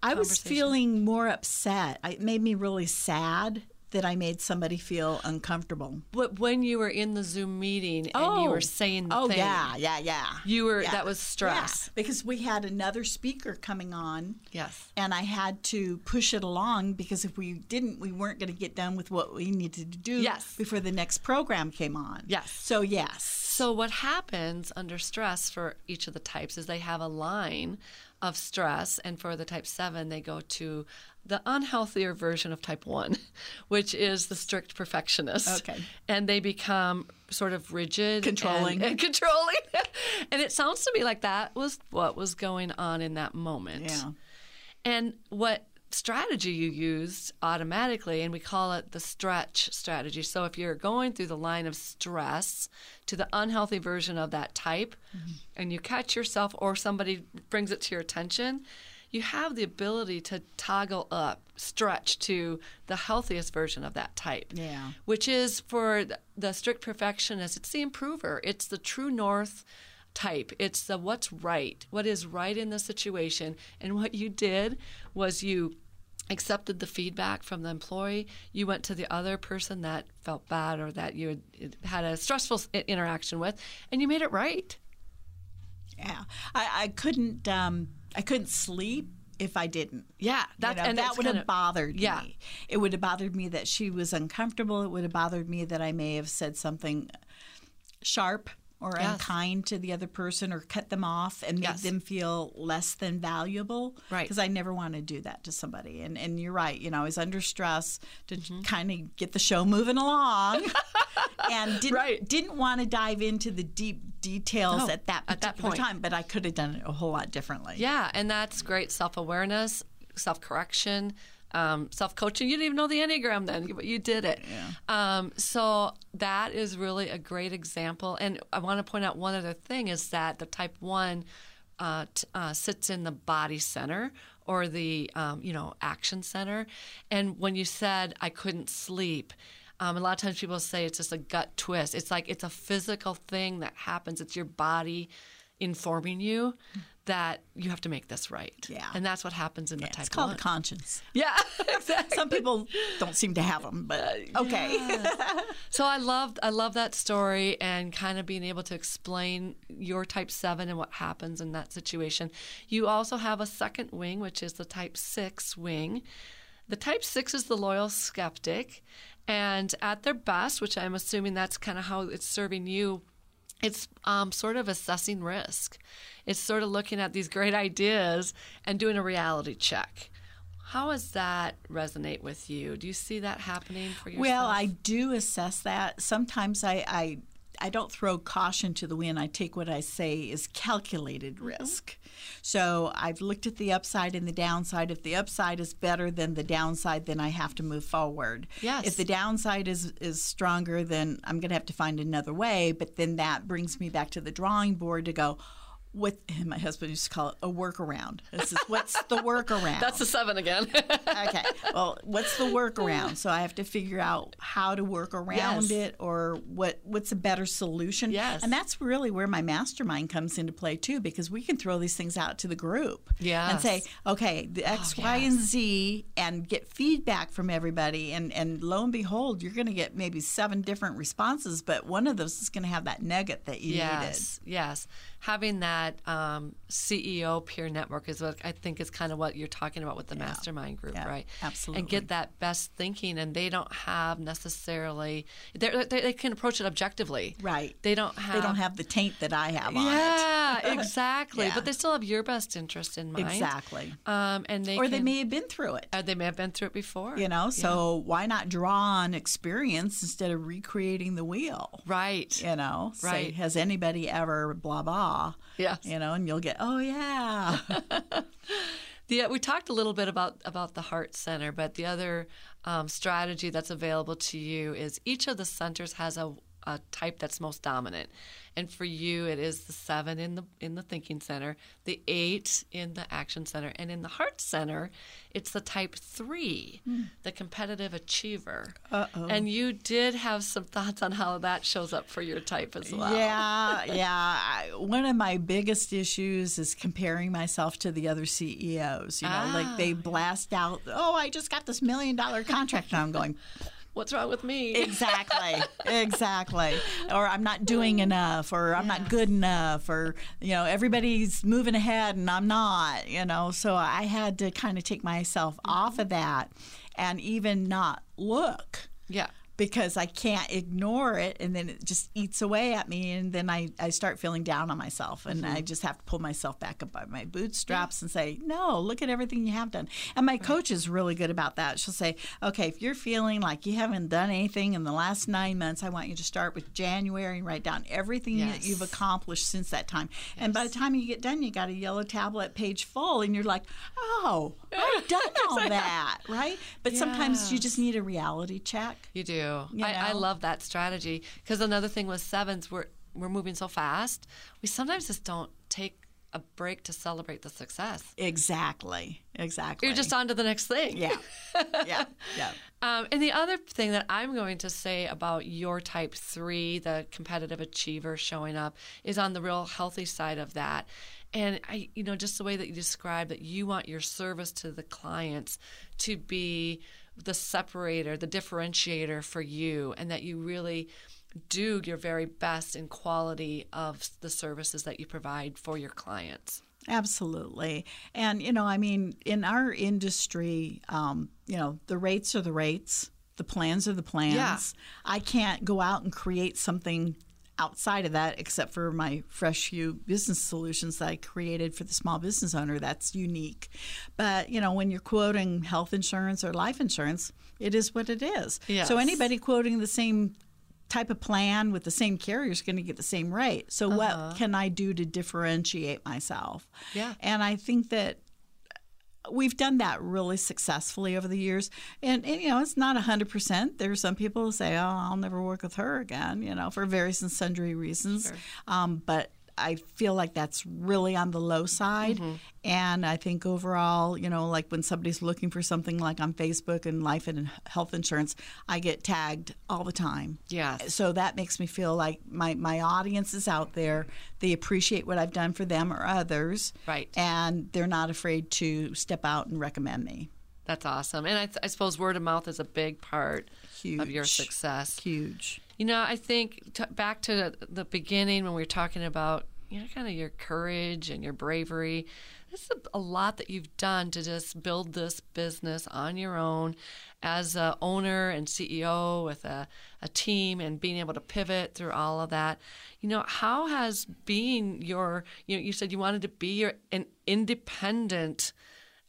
I was feeling more upset. It made me really sad that I made somebody feel uncomfortable. But when you were in the Zoom meeting and you were oh. saying the oh thing, yeah, yeah, yeah. you were Yeah. that was stress. Yeah, because we had another speaker coming on. Yes. And I had to push it along because if we didn't, we weren't going to get done with what we needed to do Yes. before the next program came on. Yes. So, yes. So what happens under stress for each of the types is they have a line of stress, and for the type seven, they go to the unhealthier version of type one, [laughs] which is the strict perfectionist. Okay. And they become sort of rigid, and- Controlling. and, [laughs] controlling. and it sounds to me like that was what was going on in that moment. Yeah. And what strategy you used automatically, and we call it the stretch strategy. So if you're going through the line of stress to the unhealthy version of that type, mm-hmm. and you catch yourself or somebody brings it to your attention, you have the ability to toggle up, stretch to the healthiest version of that type. Yeah. Which is for the- the strict perfectionist, it's the improver, it's the true north type. It's the what's right, what is right in the situation. And what you did was you accepted the feedback from the employee. You went to the other person that felt bad or that you had, had a stressful interaction with, and you made it right. Yeah. I, I couldn't um, I couldn't sleep if I didn't. Yeah, You know, and that would have kinda- bothered yeah. me. It would have bothered me that she was uncomfortable. It would have bothered me that I may have said something sharp or Yes. unkind to the other person or cut them off and make Yes. them feel less than valuable. Right. Because I never want to do that to somebody. And and you're right. You know, I was under stress to Mm-hmm. kind of get the show moving along. [laughs] and didn't Right. didn't want to dive into the deep details No, at that at that particular point. time, but I could have done it a whole lot differently. Yeah, and that's great self awareness, self correction, um, self coaching. You didn't even know the Enneagram then, but you did it. Um, so that is really a great example. And I want to point out one other thing is that the type one uh, t- uh, sits in the body center or the um, you know action center. And when you said I couldn't sleep. Um, a lot of times people say it's just a gut twist. It's like it's a physical thing that happens. It's your body informing you that you have to make this right. Yeah. And that's what happens in the type it's called a conscience. [laughs] yeah, [laughs] exactly. Some people don't seem to have them, but okay. [laughs] So I love I love that story and kind of being able to explain your type 7 and what happens in that situation. You also have a second wing which is the type 6 wing. The type 6 is the loyal skeptic and at their best, which I'm assuming that's kind of how it's serving you, it's um, sort of assessing risk. It's sort of looking at these great [laughs] ideas and doing a reality check. How does that resonate with you? Do you see that happening for yourself? Well, I do assess that. Sometimes I, I I don't throw caution to the wind. I take what I say is calculated Mm-hmm. risk. So I've looked at the upside and the downside. If the upside is better than the downside, then I have to move forward. Yes. If the downside is is stronger, then I'm going to have to find another way. But then that brings me back to the drawing board to go. What my husband used to call it a workaround. This is what's the workaround? That's the seven again. [laughs] okay. Well, what's the workaround? So I have to figure out how to work around Yes. it or what what's a better solution. Yes. And that's really where my mastermind comes into play too, because we can throw these things out to the group. Yeah. And say, okay, the oh, X, Y, yes. and Z and get feedback from everybody and, and lo and behold, you're gonna get maybe seven different responses, but one of those is gonna have that nugget that you needed. yes, yes. Having that um, CEO peer network is what I think is kind of what you're talking about with the mastermind group, Yeah, right? absolutely. And get that best thinking, and they don't have necessarily. They, they can approach it objectively. Right. They don't have. They don't have the taint that I have on it. Yeah, [laughs] exactly. Yeah. But they still have your best interest in mind. Exactly. Um, and they Or they may have been through it. uh, they may have been through it before. you know so why not draw on experience instead of recreating the wheel Right. you know say Right. has anybody ever blah blah Yes. you know and you'll get oh yeah [laughs] The, we talked a little bit about about the heart center, but the other um, strategy that's available to you is each of the centers has a, a type that's most dominant, and for you it is the seven in the in the thinking center, the eight in the action center, and in the heart center, it's the type three, hmm. the competitive achiever. Uh-oh. And you did have some thoughts on how that shows up for your type as well. Yeah, [laughs] yeah. I, one of my biggest issues is comparing myself to the other CEOs. You know, like they ah. blast out, "Oh, I just got this million dollar contract," and I'm going, What's wrong with me? exactly, [laughs] exactly. Or I'm not doing mm. enough, or I'm not good enough, or you know, everybody's moving ahead and I'm not. You know, so I had to kind of take myself mm-hmm. off of that, and even not look yeah. Because I can't ignore it and then it just eats away at me and then I, I start feeling down on myself and I mm-hmm. just have to pull myself back up by my bootstraps and say, No, look at everything you have done. And my coach is really good about that. She'll say, Okay, if you're feeling like you haven't done anything in the last nine months, I want you to start with January and write down everything that you've accomplished since that time. And by the time you get done, you got a yellow tablet page full and you're like, Oh, I've [laughs] done all that, right? But sometimes you just need a reality check. You do. You I, I love that strategy because another thing with sevens, we're we're moving so fast. We sometimes just don't take a break to celebrate the success. Exactly. Exactly. You're just on to the next thing. yeah, [laughs] yeah, yeah. Um, and the other thing that I'm going to say about your type three, the competitive achiever showing up, is on the real healthy side of that. And I, you know, just the way that you describe that you want your service to the clients to be the separator, the differentiator for you, and that you really do your very best in quality of the services that you provide for your clients. Absolutely. And, you know, I mean, in our industry, um, you know, the rates are the rates, the plans are the plans. Yeah. I can't go out and create something outside of that except for my fresh view business solutions that I created for the small business owner that's unique. But, you know, when you're quoting health insurance or life insurance, it is what it is. Yes. So anybody quoting the same type of plan with the same carrier is going to get the same rate. So what uh-huh. can I do to differentiate myself? Yeah. And I think that we've done that really successfully over the years. And, and you know, it's not 100%. There are some people who say, oh, I'll never work with her again, you know, for various and sundry reasons. Um, but I feel like that's really on the low side. Mm-hmm. And I think overall, you know, like when somebody's looking for something like on Facebook and life and health insurance, I get tagged all the time. Yes. So that makes me feel like my, my audience is out there. They appreciate what I've done for them or others. Right. And they're not afraid to step out and recommend me. That's awesome. And I, I suppose word of mouth is a big part of your success. Huge. You know, I think t- back to the beginning when we were talking about, you know, kind of your courage and your bravery. This is a, a lot that you've done to just build this business on your own as a owner and CEO with a, a team and being able to pivot through all of that. You know, how has being your, you know, you said you wanted to be your an independent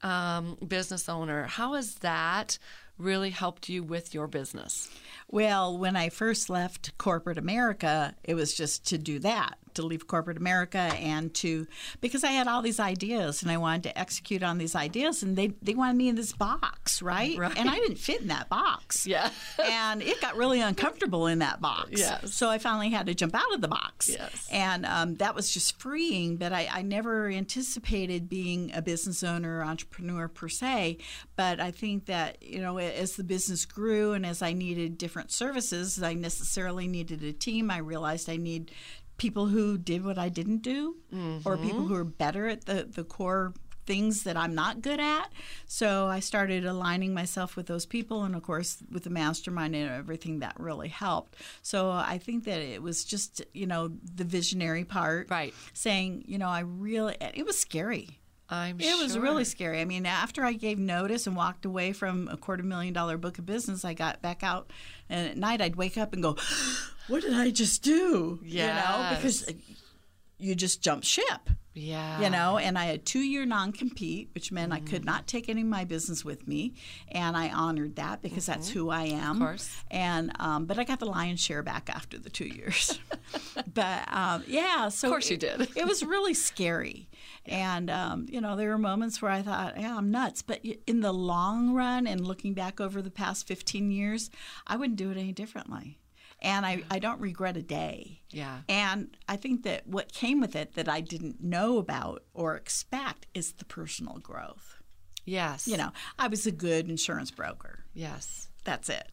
um, business owner. How has that really helped you with your business? Well, when I first left corporate America, it was just to do that, to leave corporate America and to because I had all these ideas and I wanted to execute on these ideas and they they wanted me in this box, right? Right. And I didn't fit in that box. Yeah. [laughs] and it got really uncomfortable in that box. Yes. So I finally had to jump out of the box. Yes. And um, that was just freeing, but I, I never anticipated being a business owner or entrepreneur per se. But I think that, you know, as the business grew and as I needed different services, I necessarily needed a team. I realized I need people who did what I didn't do or mm-hmm. people who are better at the, the core things that I'm not good at. So I started aligning myself with those people, and of course, with the mastermind and everything that really helped. So I think that it was just, you know, the visionary part. Right. Saying, you know, I really, it was scary. I'm It was really scary. I mean, after I gave notice and walked away from a quarter million dollar book of business, I got back out, and at night I'd wake up and go, [gasps] "What did I just do?" You know, because. You just jump ship. Yeah. You know, and I had two year non compete, which meant I could not take any of my business with me, and I honored that because that's who I am. Of course. And um, but I got the lion's share back after the two years. [laughs] but um, yeah, so Of course you did. it was really [laughs] scary, and um, you know there were moments where I thought, yeah, I'm nuts. But in the long run, and looking back over the past 15 years, I wouldn't do it any differently. And I, I don't regret a day. Yeah. And I think that what came with it that I didn't know about or expect is the personal growth. Yes. You know, I was a good insurance broker. Yes. That's it.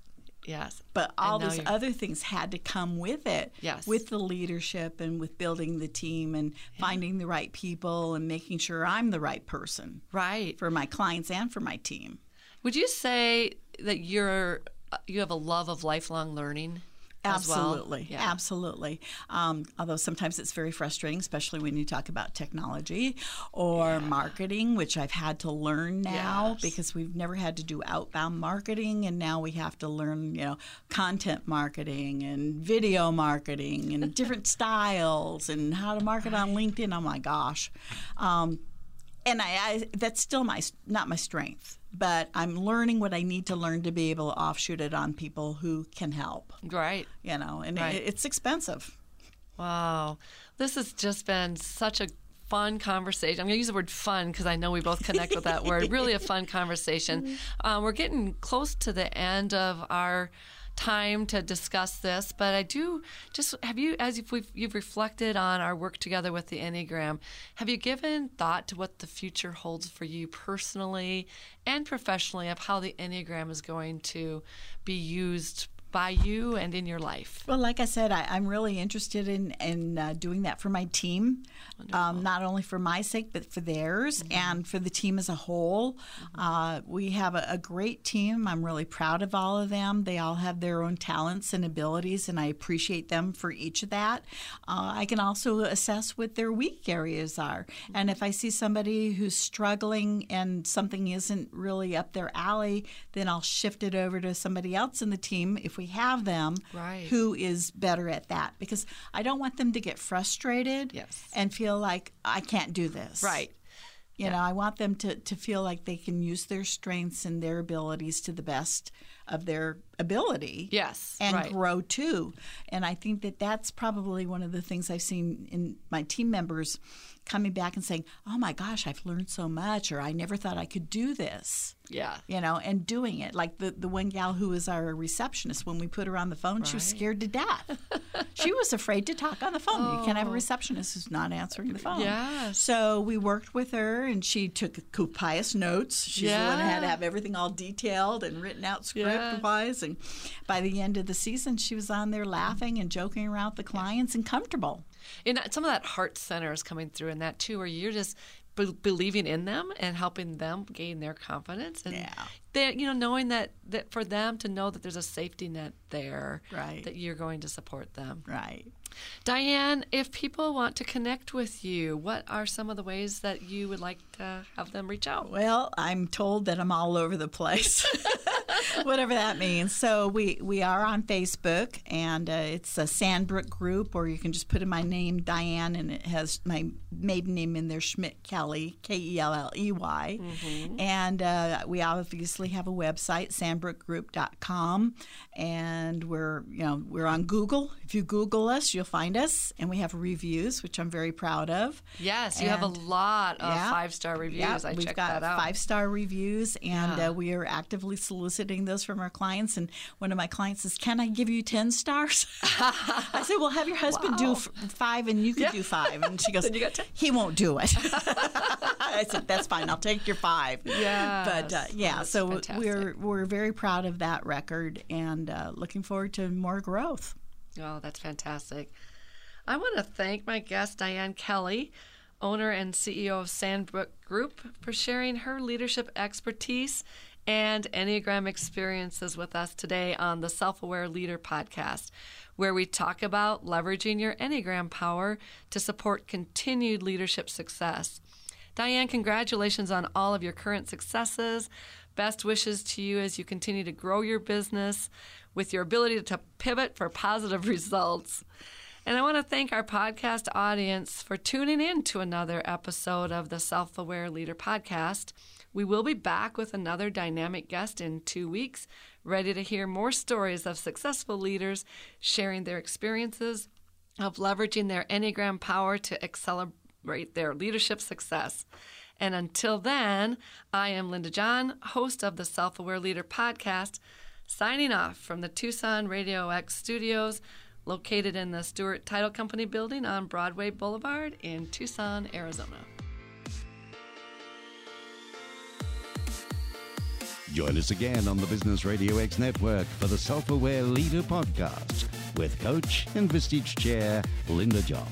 Yes. But all these you're- other things had to come with it. Yes. With the leadership and with building the team and finding the right people and making sure I'm the right person Right. for my clients and for my team. Would you say that you're uh, you have a love of lifelong learning? As well? Absolutely, Yeah. absolutely. Um, although sometimes it's very frustrating, especially when you talk about technology or marketing, which I've had to learn now Yes. because we've never had to do outbound marketing, and now we have to learn, you know, content marketing and video marketing and [laughs] different styles and how to market on LinkedIn. Oh my gosh. Um, and I, I that's still my not my strength but i'm learning what i need to learn to be able to offshoot it on people who can help Right. you know and Right. it, it's expensive Wow. This has just been such a fun conversation. I'm going to use the word fun because I know we both connect with that word. Really a fun conversation. [laughs] Um, we're getting close to the end of our time to discuss this, but I do just have you, as if we've, you've reflected on our work together with the Enneagram, have you given thought to what the future holds for you personally and professionally of how the Enneagram is going to be used by you and in your life? well like i said I, i'm really interested in, in uh, doing that for my team. Um, not only for my sake but for theirs and for the team as a whole. Uh, we have a, a great team. I'm really proud of all of them. They all have their own talents and abilities and i appreciate them for each of that. Uh, i can also assess what their weak areas are. And if i see somebody who's struggling and something isn't really up their alley then i'll shift it over to somebody else in the team if we have them Right. who is better at that because I don't want them to get frustrated Yes. and feel like I can't do this. Right. You know, I want them to, to feel like they can use their strengths and their abilities to the best of their ability. Yes, And right. grow too. And I think that that's probably one of the things I've seen in my team members coming back and saying, oh my gosh, I've learned so much, or I never thought I could do this Yeah. you know, and doing it. Like the, the one gal who was our receptionist, when we put her on the phone, she was scared to death. [laughs] she was afraid to talk on the phone. You can't have a oh. receptionist who's not answering the phone. Yes. So we worked with her, and she took copious notes. She's the one that had to have everything all detailed and written out Yeah. Uh-huh. script wise. And by the end of the season, she was on there laughing and joking around with the clients and comfortable. And that- some of that heart center is coming through in that too, where you're just be- believing in them and helping them gain their confidence, and Yeah. they, you know, knowing that that for them to know that there's a safety net there, Right. that you're going to support them. Right. Diane, if people want to connect with you, what are some of the ways that you would like to have them reach out? Well, I'm told that I'm all over the place, [laughs] whatever that means. So we we are on Facebook, and uh, it's a Sandbrook group, or you can just put in my name, Diane, and it has my maiden name in there, Schmidt Kelley, K E L L E Y. And uh, we obviously have a website, sandbrookgroup.com, and we're you know we're on Google. If you Google us, you'll find us, and we have reviews, which I'm very proud of. Yes, you have a lot of Yeah. five star reviews. Yeah, I we've checked got that out. five star reviews, and Yeah. uh, we are actively soliciting those from our clients. And one of my clients says, "Can I give you ten stars?" [laughs] I said, "Well, have your husband do f- five, and you can Yeah. do five. And she [laughs] goes, "He won't do it." [laughs] I said, "That's fine. I'll take your five. Yes. but uh, Oh, yeah, that's so fantastic. we're we're very proud of that record and uh, looking forward to more growth. Oh, that's fantastic. I want to thank my guest, Diane Kelley, owner and CEO of Sandbrook Group, for sharing her leadership expertise and Enneagram experiences with us today on the Self Aware Leader podcast, where we talk about leveraging your Enneagram power to support continued leadership success. Diane, congratulations on all of your current successes. Best wishes to you as you continue to grow your business with your ability to pivot for positive [laughs] results. And I want to thank our podcast audience for tuning in to another episode of the Self Aware Leader Podcast. We will be back with another dynamic guest in two weeks, ready to hear more stories of successful leaders sharing their experiences of leveraging their Enneagram power to accelerate their leadership success. And until then, I am Linda John, host of the Self Aware Leader Podcast, signing off from the Tucson Radio X studios located in the Stewart Title Company building on Broadway Boulevard in Tucson, Arizona. Join us again on the Business Radio X network for the Self Aware Leader Podcast with Coach and Vistage Chair Linda John.